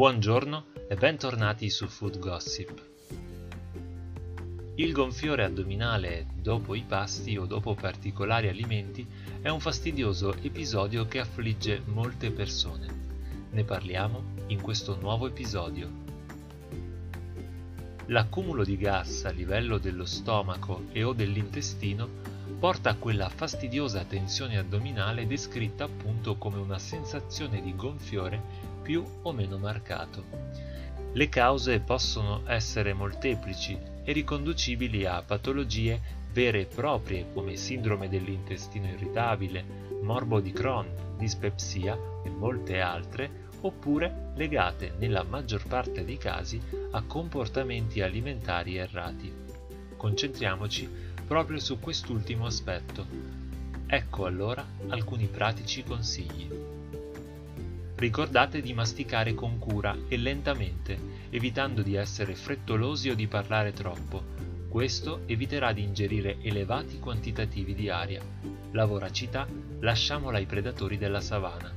Buongiorno e bentornati su Food Gossip. Il gonfiore addominale dopo i pasti o dopo particolari alimenti è un fastidioso episodio che affligge molte persone. Ne parliamo in questo nuovo episodio. L'accumulo di gas a livello dello stomaco e o dell'intestino porta a quella fastidiosa tensione addominale descritta appunto come una sensazione di gonfiore più o meno marcato. Le cause possono essere molteplici e riconducibili a patologie vere e proprie come sindrome dell'intestino irritabile, morbo di Crohn, dispepsia e molte altre, oppure legate nella maggior parte dei casi a comportamenti alimentari errati. Concentriamoci proprio su quest'ultimo aspetto. Ecco allora alcuni pratici consigli. Ricordate di masticare con cura e lentamente, evitando di essere frettolosi o di parlare troppo. Questo eviterà di ingerire elevati quantitativi di aria. La voracità lasciamola ai predatori della savana.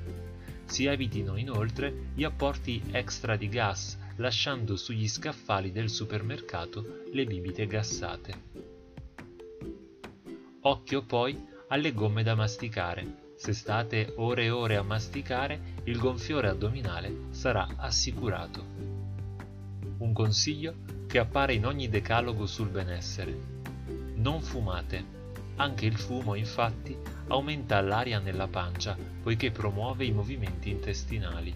Si evitino inoltre gli apporti extra di gas, lasciando sugli scaffali del supermercato le bibite gassate. Occhio poi alle gomme da masticare se state ore e ore a masticare, il gonfiore addominale sarà assicurato. Un consiglio che appare in ogni decalogo sul benessere. Non fumate. Anche il fumo, infatti, aumenta l'aria nella pancia poiché promuove i movimenti intestinali.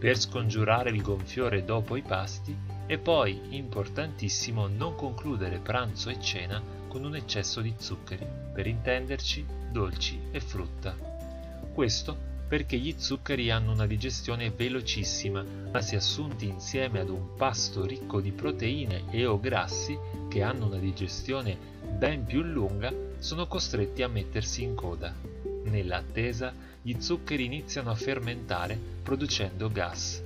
Per scongiurare il gonfiore dopo i pasti è poi importantissimo non concludere pranzo e cena con un eccesso di zuccheri, per intenderci dolci e frutta. Questo perché gli zuccheri hanno una digestione velocissima, ma se assunti insieme ad un pasto ricco di proteine e o grassi, che hanno una digestione ben più lunga, sono costretti a mettersi in coda. Nell'attesa, gli zuccheri iniziano a fermentare producendo gas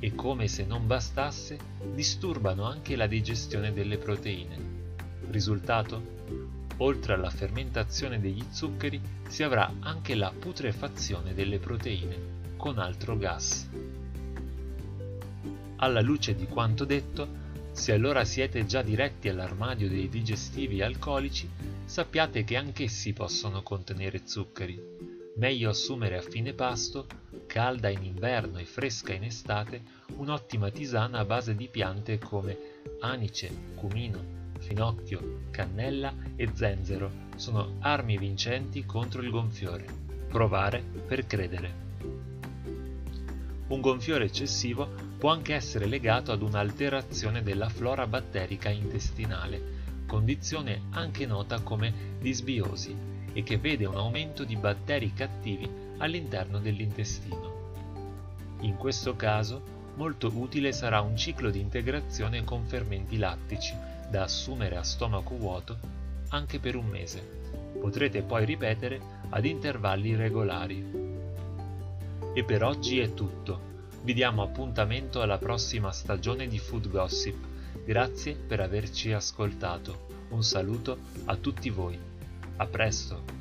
e come se non bastasse, disturbano anche la digestione delle proteine. Risultato? Oltre alla fermentazione degli zuccheri si avrà anche la putrefazione delle proteine, con altro gas. Alla luce di quanto detto, se allora siete già diretti all'armadio dei digestivi alcolici, sappiate che anch'essi possono contenere zuccheri. Meglio assumere a fine pasto, calda in inverno e fresca in estate, un'ottima tisana a base di piante come anice, cumino, finocchio, cannella e zenzero sono armi vincenti contro il gonfiore. Provare per credere. Un gonfiore eccessivo può anche essere legato ad un'alterazione della flora batterica intestinale, condizione anche nota come disbiosi e che vede un aumento di batteri cattivi all'interno dell'intestino. In questo caso molto utile sarà un ciclo di integrazione con fermenti lattici, da assumere a stomaco vuoto anche per un mese. Potrete poi ripetere ad intervalli regolari. E per oggi è tutto. Vi diamo appuntamento alla prossima stagione di Food Gossip. Grazie per averci ascoltato. Un saluto a tutti voi. A presto.